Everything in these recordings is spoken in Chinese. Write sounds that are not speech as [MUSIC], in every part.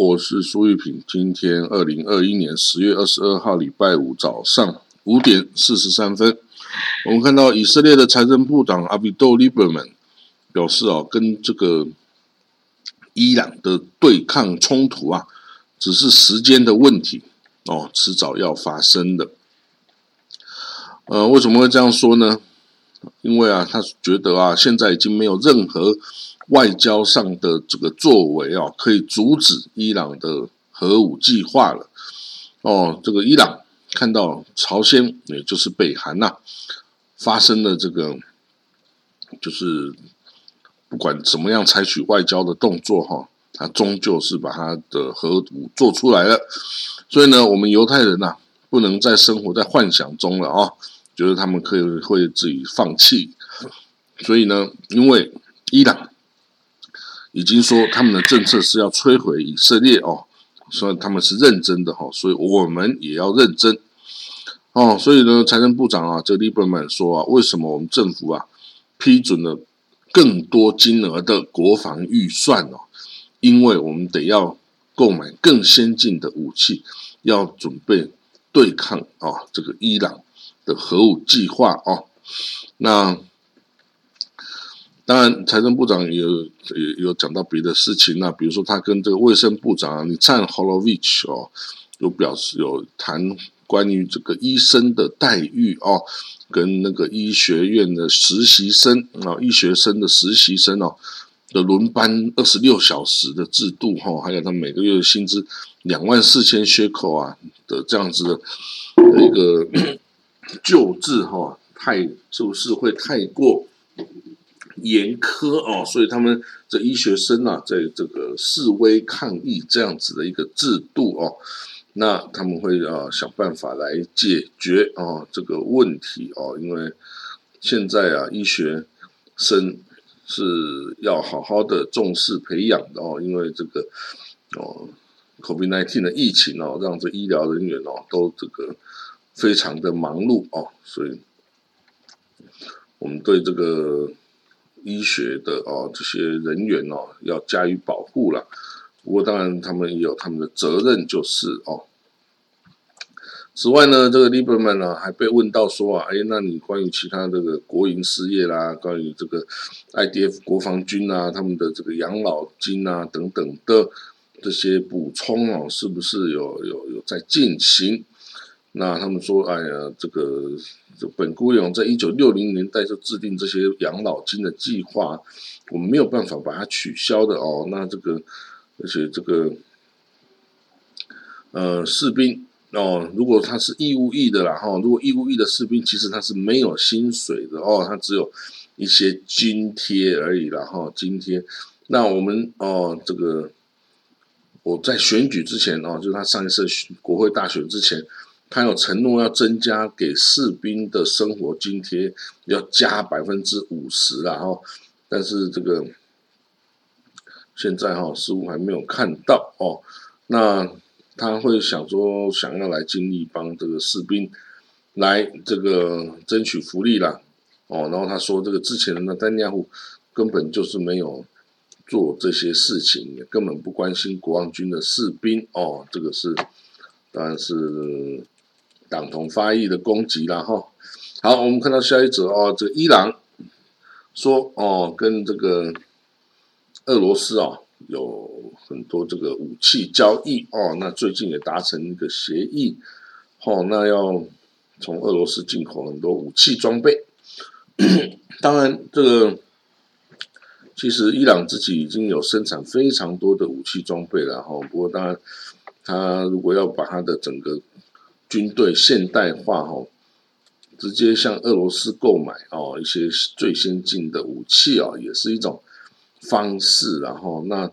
我是苏玉平。今天二零二一年十月二十二号，礼拜五早上五点四十三分，我们看到以色列的财政部长阿比多利伯曼表示啊，跟这个伊朗的对抗冲突啊，只是时间的问题哦，迟早要发生的。呃，为什么会这样说呢？因为啊，他觉得啊，现在已经没有任何。外交上的这个作为啊，可以阻止伊朗的核武计划了。哦，这个伊朗看到朝鲜，也就是北韩呐，发生了这个，就是不管怎么样采取外交的动作哈，他终究是把他的核武做出来了。所以呢，我们犹太人呐，不能再生活在幻想中了啊，觉得他们可以会自己放弃。所以呢，因为伊朗。已经说他们的政策是要摧毁以色列哦，所以他们是认真的哈，所以我们也要认真哦。所以呢，财政部长啊，这利伯曼说啊，为什么我们政府啊批准了更多金额的国防预算哦？因为我们得要购买更先进的武器，要准备对抗啊这个伊朗的核武计划哦。那。当然，财政部长也有也有讲到别的事情那比如说他跟这个卫生部长你灿 Holovich 哦，有表示有谈关于这个医生的待遇哦，跟那个医学院的实习生啊，医学生的实习生哦的轮班二十六小时的制度哈，还有他每个月的薪资两万四千缺口啊的这样子的一个救治哈，太是不是会太过？严苛哦，所以他们这医学生啊，在这个示威抗议这样子的一个制度哦，那他们会啊想办法来解决啊这个问题哦，因为现在啊医学生是要好好的重视培养的哦，因为这个哦 COVID-19 的疫情哦，让这医疗人员哦都这个非常的忙碌哦，所以我们对这个。医学的哦，这些人员哦，要加以保护了。不过，当然他们也有他们的责任，就是哦。此外呢，这个 Lieberman 呢，还被问到说啊，哎，那你关于其他这个国营事业啦，关于这个 IDF 国防军啊，他们的这个养老金啊等等的这些补充哦，是不是有有有在进行？那他们说，哎呀，这个。本姑勇在一九六零年代就制定这些养老金的计划，我们没有办法把它取消的哦。那这个，而且这个，呃，士兵哦，如果他是义务役的啦哈，如果义务役的士兵，其实他是没有薪水的哦，他只有一些津贴而已啦哈，津贴。那我们哦，这个我在选举之前哦，就是他上一次国会大选之前。他有承诺要增加给士兵的生活津贴，要加百分之五十了哈，但是这个现在哈似乎还没有看到哦。那他会想说想要来尽力帮这个士兵来这个争取福利啦哦。然后他说这个之前的丹尼亚胡根本就是没有做这些事情，也根本不关心国王军的士兵哦。这个是当然是。党同发意的攻击了哈，好，我们看到下一则哦，这个伊朗说哦，跟这个俄罗斯哦有很多这个武器交易哦，那最近也达成一个协议，哦，那要从俄罗斯进口很多武器装备，[CLEARS THROAT] 当然这个其实伊朗自己已经有生产非常多的武器装备了哈，不过当然他如果要把他的整个军队现代化哈，直接向俄罗斯购买哦一些最先进的武器啊，也是一种方式。然后那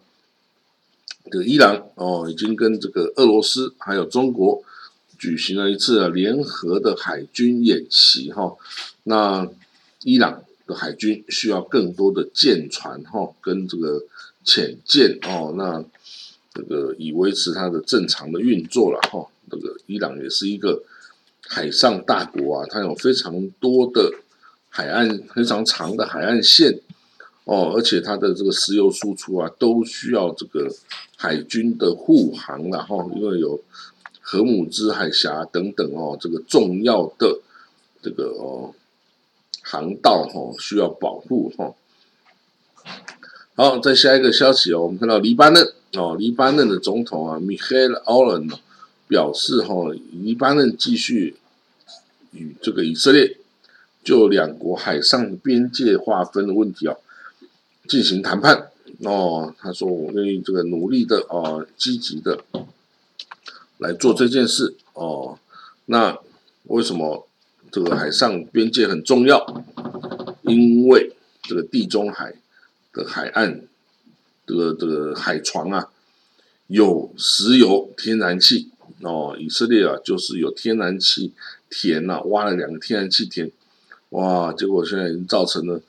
这个伊朗哦，已经跟这个俄罗斯还有中国举行了一次联合的海军演习哈。那伊朗的海军需要更多的舰船哈，跟这个潜舰哦。那这个以维持它的正常的运作了哈。这个伊朗也是一个海上大国啊，它有非常多的海岸非常长的海岸线哦，而且它的这个石油输出啊，都需要这个海军的护航然后因为有荷姆兹海峡等等哦，这个重要的这个哦航道哈需要保护哈。好，再下一个消息哦，我们看到黎巴嫩哦，黎巴嫩的总统啊，米赫尔奥伦表示哈，黎巴嫩继续与这个以色列就两国海上边界划分的问题啊进行谈判哦。他说我愿意这个努力的哦，积极的来做这件事哦。那为什么这个海上边界很重要？因为这个地中海。的海岸，这个这个海床啊，有石油、天然气哦。以色列啊，就是有天然气田呐，挖了两个天然气田，哇！结果现在已经造成了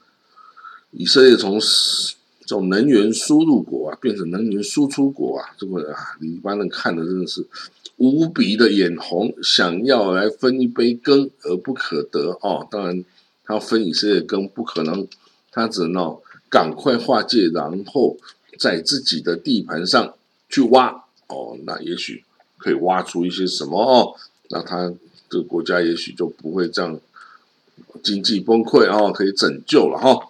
以色列从这种能源输入国啊，变成能源输出国啊。这个啊，一般人看的真的是无比的眼红，想要来分一杯羹而不可得哦。当然，他分以色列羹不可能，他只能哦。赶快划界，然后在自己的地盘上去挖哦，那也许可以挖出一些什么哦，那他这个国家也许就不会这样经济崩溃哦，可以拯救了哈。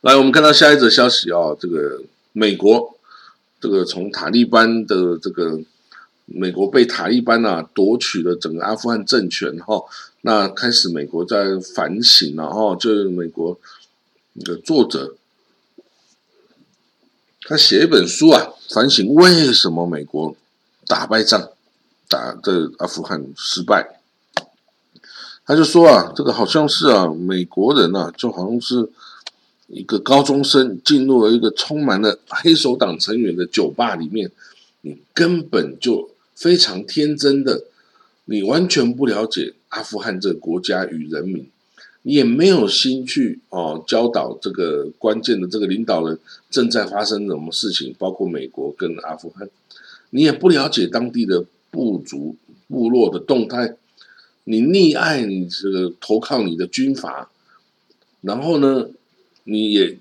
来，我们看到下一则消息啊，这个美国这个从塔利班的这个美国被塔利班啊夺取了整个阿富汗政权哈，那开始美国在反省了哈，就是美国。那个作者，他写一本书啊，反省为什么美国打败仗，打这阿富汗失败。他就说啊，这个好像是啊，美国人啊，就好像是一个高中生进入了一个充满了黑手党成员的酒吧里面，你根本就非常天真的，你完全不了解阿富汗这个国家与人民。你也没有心去哦教导这个关键的这个领导人正在发生什么事情，包括美国跟阿富汗，你也不了解当地的部族部落的动态，你溺爱你这个投靠你的军阀，然后呢，你也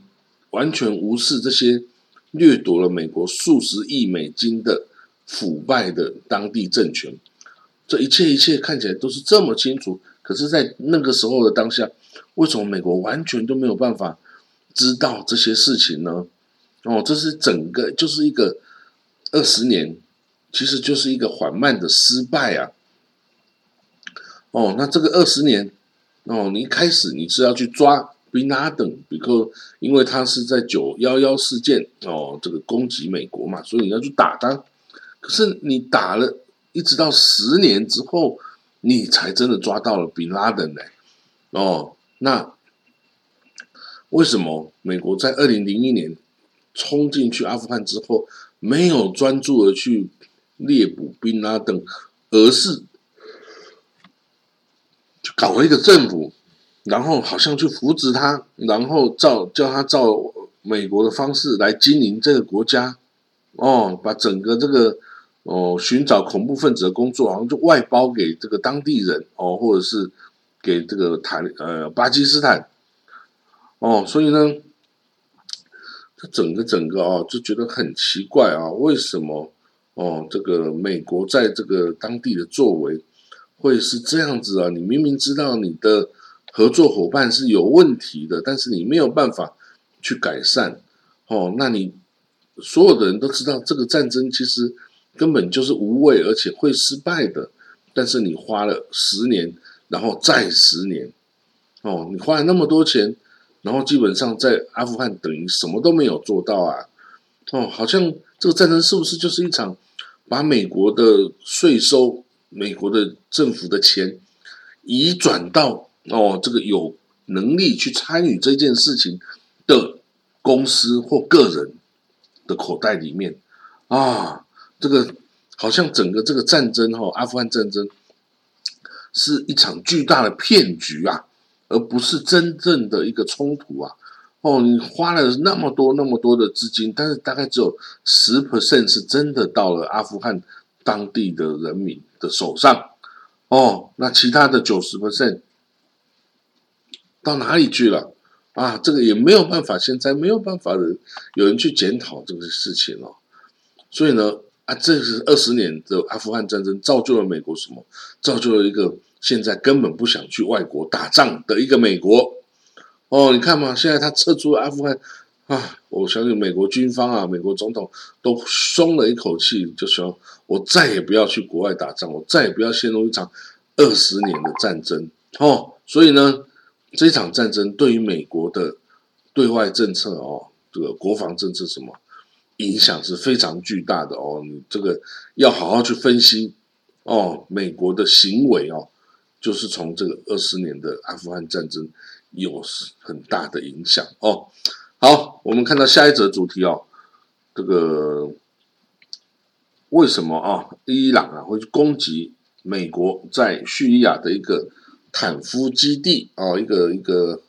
完全无视这些掠夺了美国数十亿美金的腐败的当地政权，这一切一切看起来都是这么清楚。可是，在那个时候的当下，为什么美国完全都没有办法知道这些事情呢？哦，这是整个就是一个二十年，其实就是一个缓慢的失败啊。哦，那这个二十年，哦，你一开始你是要去抓 Bin Laden，比克因为他是在九幺幺事件哦，这个攻击美国嘛，所以你要去打他。可是你打了一直到十年之后。你才真的抓到了比拉登呢？哦，那为什么美国在二零零一年冲进去阿富汗之后，没有专注的去猎捕宾拉登，而是搞了一个政府，然后好像去扶植他，然后照叫他照美国的方式来经营这个国家，哦，把整个这个。哦，寻找恐怖分子的工作，好像就外包给这个当地人哦，或者是给这个塔呃巴基斯坦哦，所以呢，这整个整个哦就觉得很奇怪啊，为什么哦这个美国在这个当地的作为会是这样子啊？你明明知道你的合作伙伴是有问题的，但是你没有办法去改善哦，那你所有的人都知道这个战争其实。根本就是无谓，而且会失败的。但是你花了十年，然后再十年，哦，你花了那么多钱，然后基本上在阿富汗等于什么都没有做到啊！哦，好像这个战争是不是就是一场把美国的税收、美国的政府的钱移转到哦这个有能力去参与这件事情的公司或个人的口袋里面啊？这个好像整个这个战争哈，阿富汗战争是一场巨大的骗局啊，而不是真正的一个冲突啊！哦，你花了那么多那么多的资金，但是大概只有十 percent 是真的到了阿富汗当地的人民的手上。哦，那其他的九十 percent 到哪里去了？啊，这个也没有办法，现在没有办法的，有人去检讨这个事情哦。所以呢，啊，这是二十年的阿富汗战争造就了美国什么？造就了一个现在根本不想去外国打仗的一个美国。哦，你看嘛，现在他撤出阿富汗啊，我相信美国军方啊，美国总统都松了一口气，就说我再也不要去国外打仗，我再也不要陷入一场二十年的战争。哦，所以呢。这场战争对于美国的对外政策哦，这个国防政策什么影响是非常巨大的哦。你这个要好好去分析哦。美国的行为哦，就是从这个二十年的阿富汗战争有很大的影响哦。好，我们看到下一则主题哦，这个为什么啊？伊朗啊会去攻击美国在叙利亚的一个？坦夫基地啊，一个一个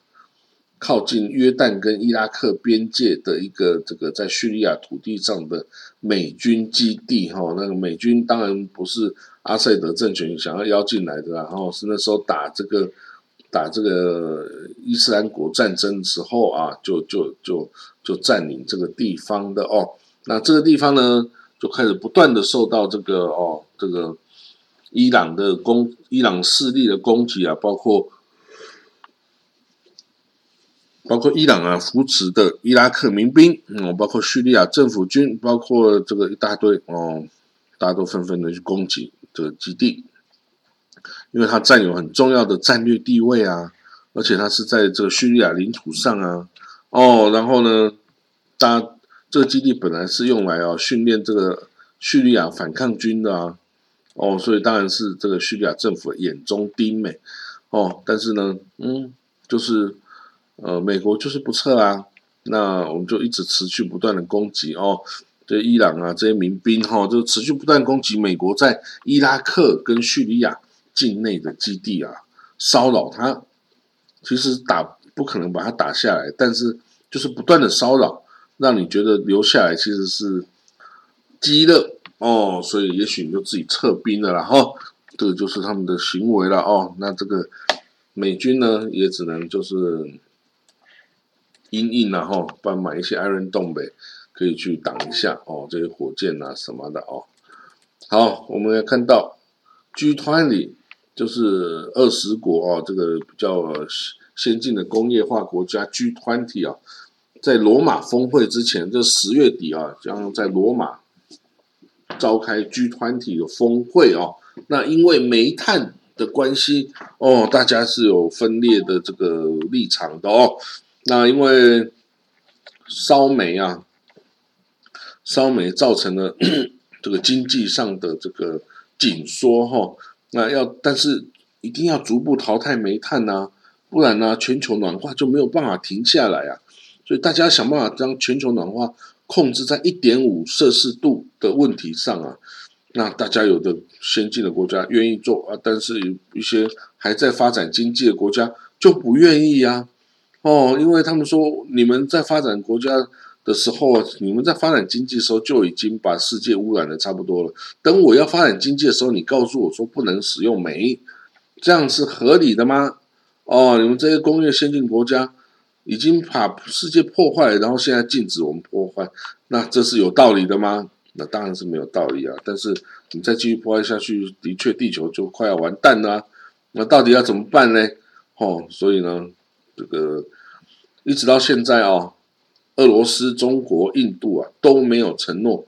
靠近约旦跟伊拉克边界的一个这个在叙利亚土地上的美军基地哈，那个美军当然不是阿塞德政权想要邀进来的，然后是那时候打这个打这个伊斯兰国战争的时候啊，就就就就占领这个地方的哦，那这个地方呢就开始不断的受到这个哦这个。伊朗的攻，伊朗势力的攻击啊，包括包括伊朗啊扶持的伊拉克民兵，嗯，包括叙利亚政府军，包括这个一大堆哦，大家都纷纷的去攻击这个基地，因为它占有很重要的战略地位啊，而且它是在这个叙利亚领土上啊，哦，然后呢，大这个基地本来是用来哦训练这个叙利亚反抗军的啊。哦，所以当然是这个叙利亚政府眼中钉美，哦，但是呢，嗯，就是呃，美国就是不撤啊，那我们就一直持续不断的攻击哦，这伊朗啊这些民兵哈，就持续不断攻击美国在伊拉克跟叙利亚境内的基地啊，骚扰他，其实打不可能把他打下来，但是就是不断的骚扰，让你觉得留下来其实是饥饿。哦，所以也许你就自己撤兵了啦，哈，这个就是他们的行为了哦。那这个美军呢，也只能就是阴应然后帮买一些 Iron 盾呗，可以去挡一下哦，这些火箭啊什么的哦。好，我们要看到 G 团里就是二十国哦，这个比较先进的工业化国家 G 团体啊，在罗马峰会之前，这十月底啊，将在罗马。召开 G 团体的峰会哦，那因为煤炭的关系哦，大家是有分裂的这个立场的哦。那因为烧煤啊，烧煤造成了 [CLEARS THROAT] 这个经济上的这个紧缩哈。那要但是一定要逐步淘汰煤炭呐，不然呢，全球暖化就没有办法停下来啊。所以大家想办法将全球暖化。控制在一点五摄氏度的问题上啊，那大家有的先进的国家愿意做啊，但是有一些还在发展经济的国家就不愿意啊。哦，因为他们说你们在发展国家的时候，你们在发展经济的时候就已经把世界污染的差不多了。等我要发展经济的时候，你告诉我说不能使用煤，这样是合理的吗？哦，你们这些工业先进国家。已经把世界破坏，然后现在禁止我们破坏，那这是有道理的吗？那当然是没有道理啊！但是你再继续破坏下去，的确地球就快要完蛋了。那到底要怎么办呢？哦，所以呢，这个一直到现在啊，俄罗斯、中国、印度啊都没有承诺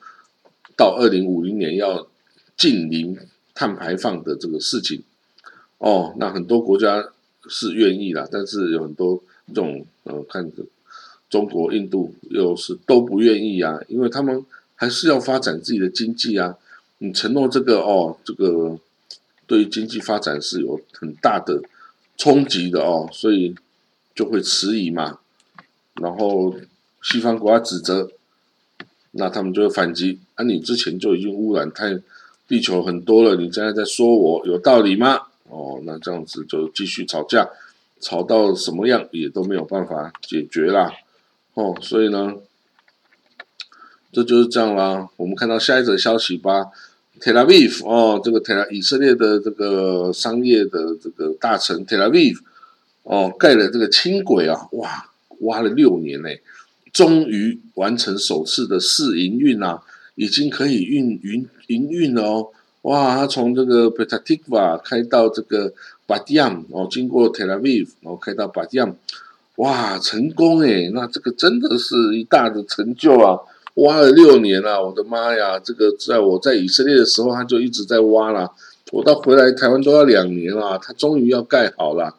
到二零五零年要近零碳排放的这个事情。哦，那很多国家是愿意啦，但是有很多。这种呃，看着中国、印度又是都不愿意啊，因为他们还是要发展自己的经济啊。你承诺这个哦，这个对于经济发展是有很大的冲击的哦，所以就会迟疑嘛。然后西方国家指责，那他们就会反击啊，你之前就已经污染太地球很多了，你现在在说我有道理吗？哦，那这样子就继续吵架。吵到什么样也都没有办法解决啦，哦，所以呢，这就是这样啦。我们看到下一则消息吧，Tel Aviv 哦，这个 Tel 以色列的这个商业的这个大臣 Tel Aviv 哦，盖了这个轻轨啊，哇，挖了六年嘞，终于完成首次的试营运啊，已经可以运营营运了哦。哇，他从这个 Petah Tikva 开到这个 Batiam 哦，经过 Tel Aviv 然后开到 Batiam，哇，成功诶，那这个真的是一大的成就啊！挖了六年了，我的妈呀！这个在我在以色列的时候，他就一直在挖了。我到回来台湾都要两年了，他终于要盖好了，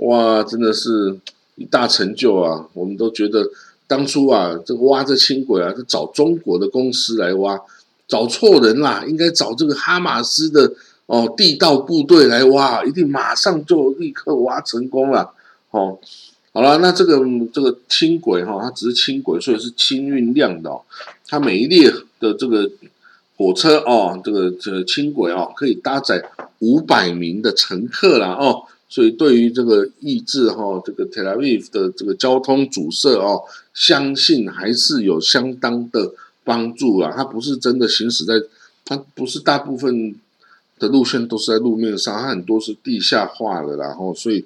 哇，真的是一大成就啊！我们都觉得当初啊，这个挖这轻轨啊，是找中国的公司来挖。找错人啦，应该找这个哈马斯的哦地道部队来挖，一定马上就立刻挖成功了。哦，好了，那这个这个轻轨哈，它只是轻轨，所以是轻运量的哦。它每一列的这个火车哦，这个这个轻轨哦，可以搭载五百名的乘客啦哦。所以对于这个抑制哈这个 Tel Aviv 的这个交通阻塞哦，相信还是有相当的。帮助啊，它不是真的行驶在，它不是大部分的路线都是在路面上，它很多是地下化的，然后所以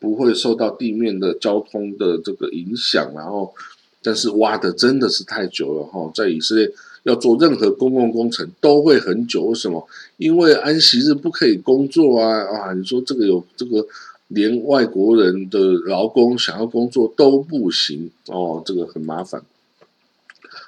不会受到地面的交通的这个影响，然后但是挖的真的是太久了哈，在以色列要做任何公共工程都会很久，为什么？因为安息日不可以工作啊啊！你说这个有这个连外国人的劳工想要工作都不行哦，这个很麻烦。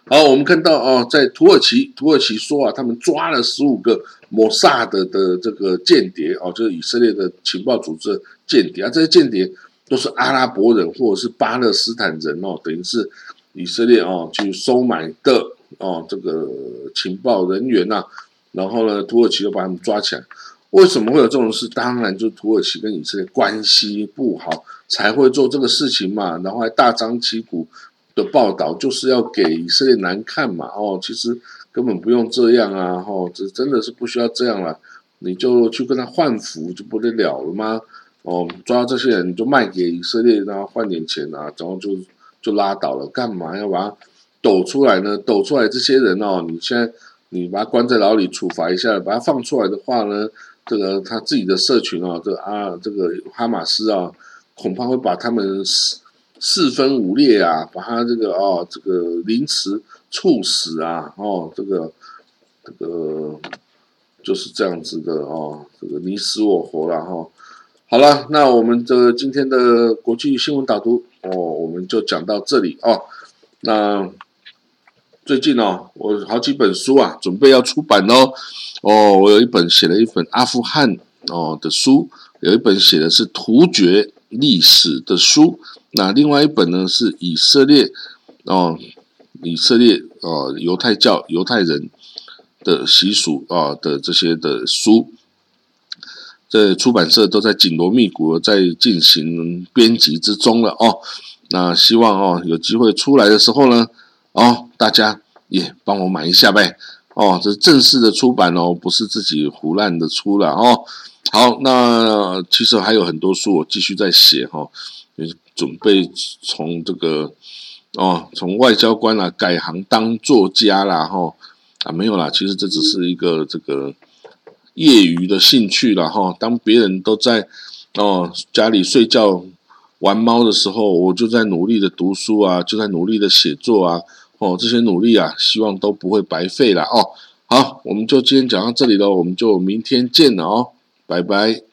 好，我们看到哦，在土耳其，土耳其说啊，他们抓了十五个摩萨德的这个间谍哦，就是以色列的情报组织间谍啊，这些间谍都是阿拉伯人或者是巴勒斯坦人哦，等于是以色列哦去收买的哦这个情报人员呐，然后呢，土耳其就把他们抓起来。为什么会有这种事？当然，就土耳其跟以色列关系不好才会做这个事情嘛，然后还大张旗鼓。的报道就是要给以色列难看嘛？哦，其实根本不用这样啊！哦，这真的是不需要这样了，你就去跟他换服就不得了了吗？哦，抓这些人就卖给以色列，然后换点钱啊，然后就就拉倒了，干嘛要把他抖出来呢？抖出来这些人哦，你现在你把他关在牢里处罚一下，把他放出来的话呢，这个他自己的社群哦，这个啊这个哈马斯啊，恐怕会把他们。四四分五裂啊，把他这个哦，这个凌迟处死啊，哦，这个这个就是这样子的哦，这个你死我活了哈。好了，那我们这个今天的国际新闻导读哦，我们就讲到这里哦。那最近哦，我好几本书啊，准备要出版哦。哦，我有一本写了一本阿富汗哦的书，有一本写的是突厥历史的书。那另外一本呢是以色列哦，以色列哦犹太教犹太人的习俗啊的这些的书，这出版社都在紧锣密鼓在进行编辑之中了哦。那希望哦有机会出来的时候呢，哦大家也帮我买一下呗哦，这是正式的出版哦，不是自己胡乱的出了哦。好，那其实还有很多书我继续在写哈。准备从这个哦，从外交官啊改行当作家啦，哈啊没有啦，其实这只是一个这个业余的兴趣了，哈。当别人都在哦家里睡觉玩猫的时候，我就在努力的读书啊，就在努力的写作啊，哦，这些努力啊，希望都不会白费了哦。好，我们就今天讲到这里了，我们就明天见了哦，拜拜。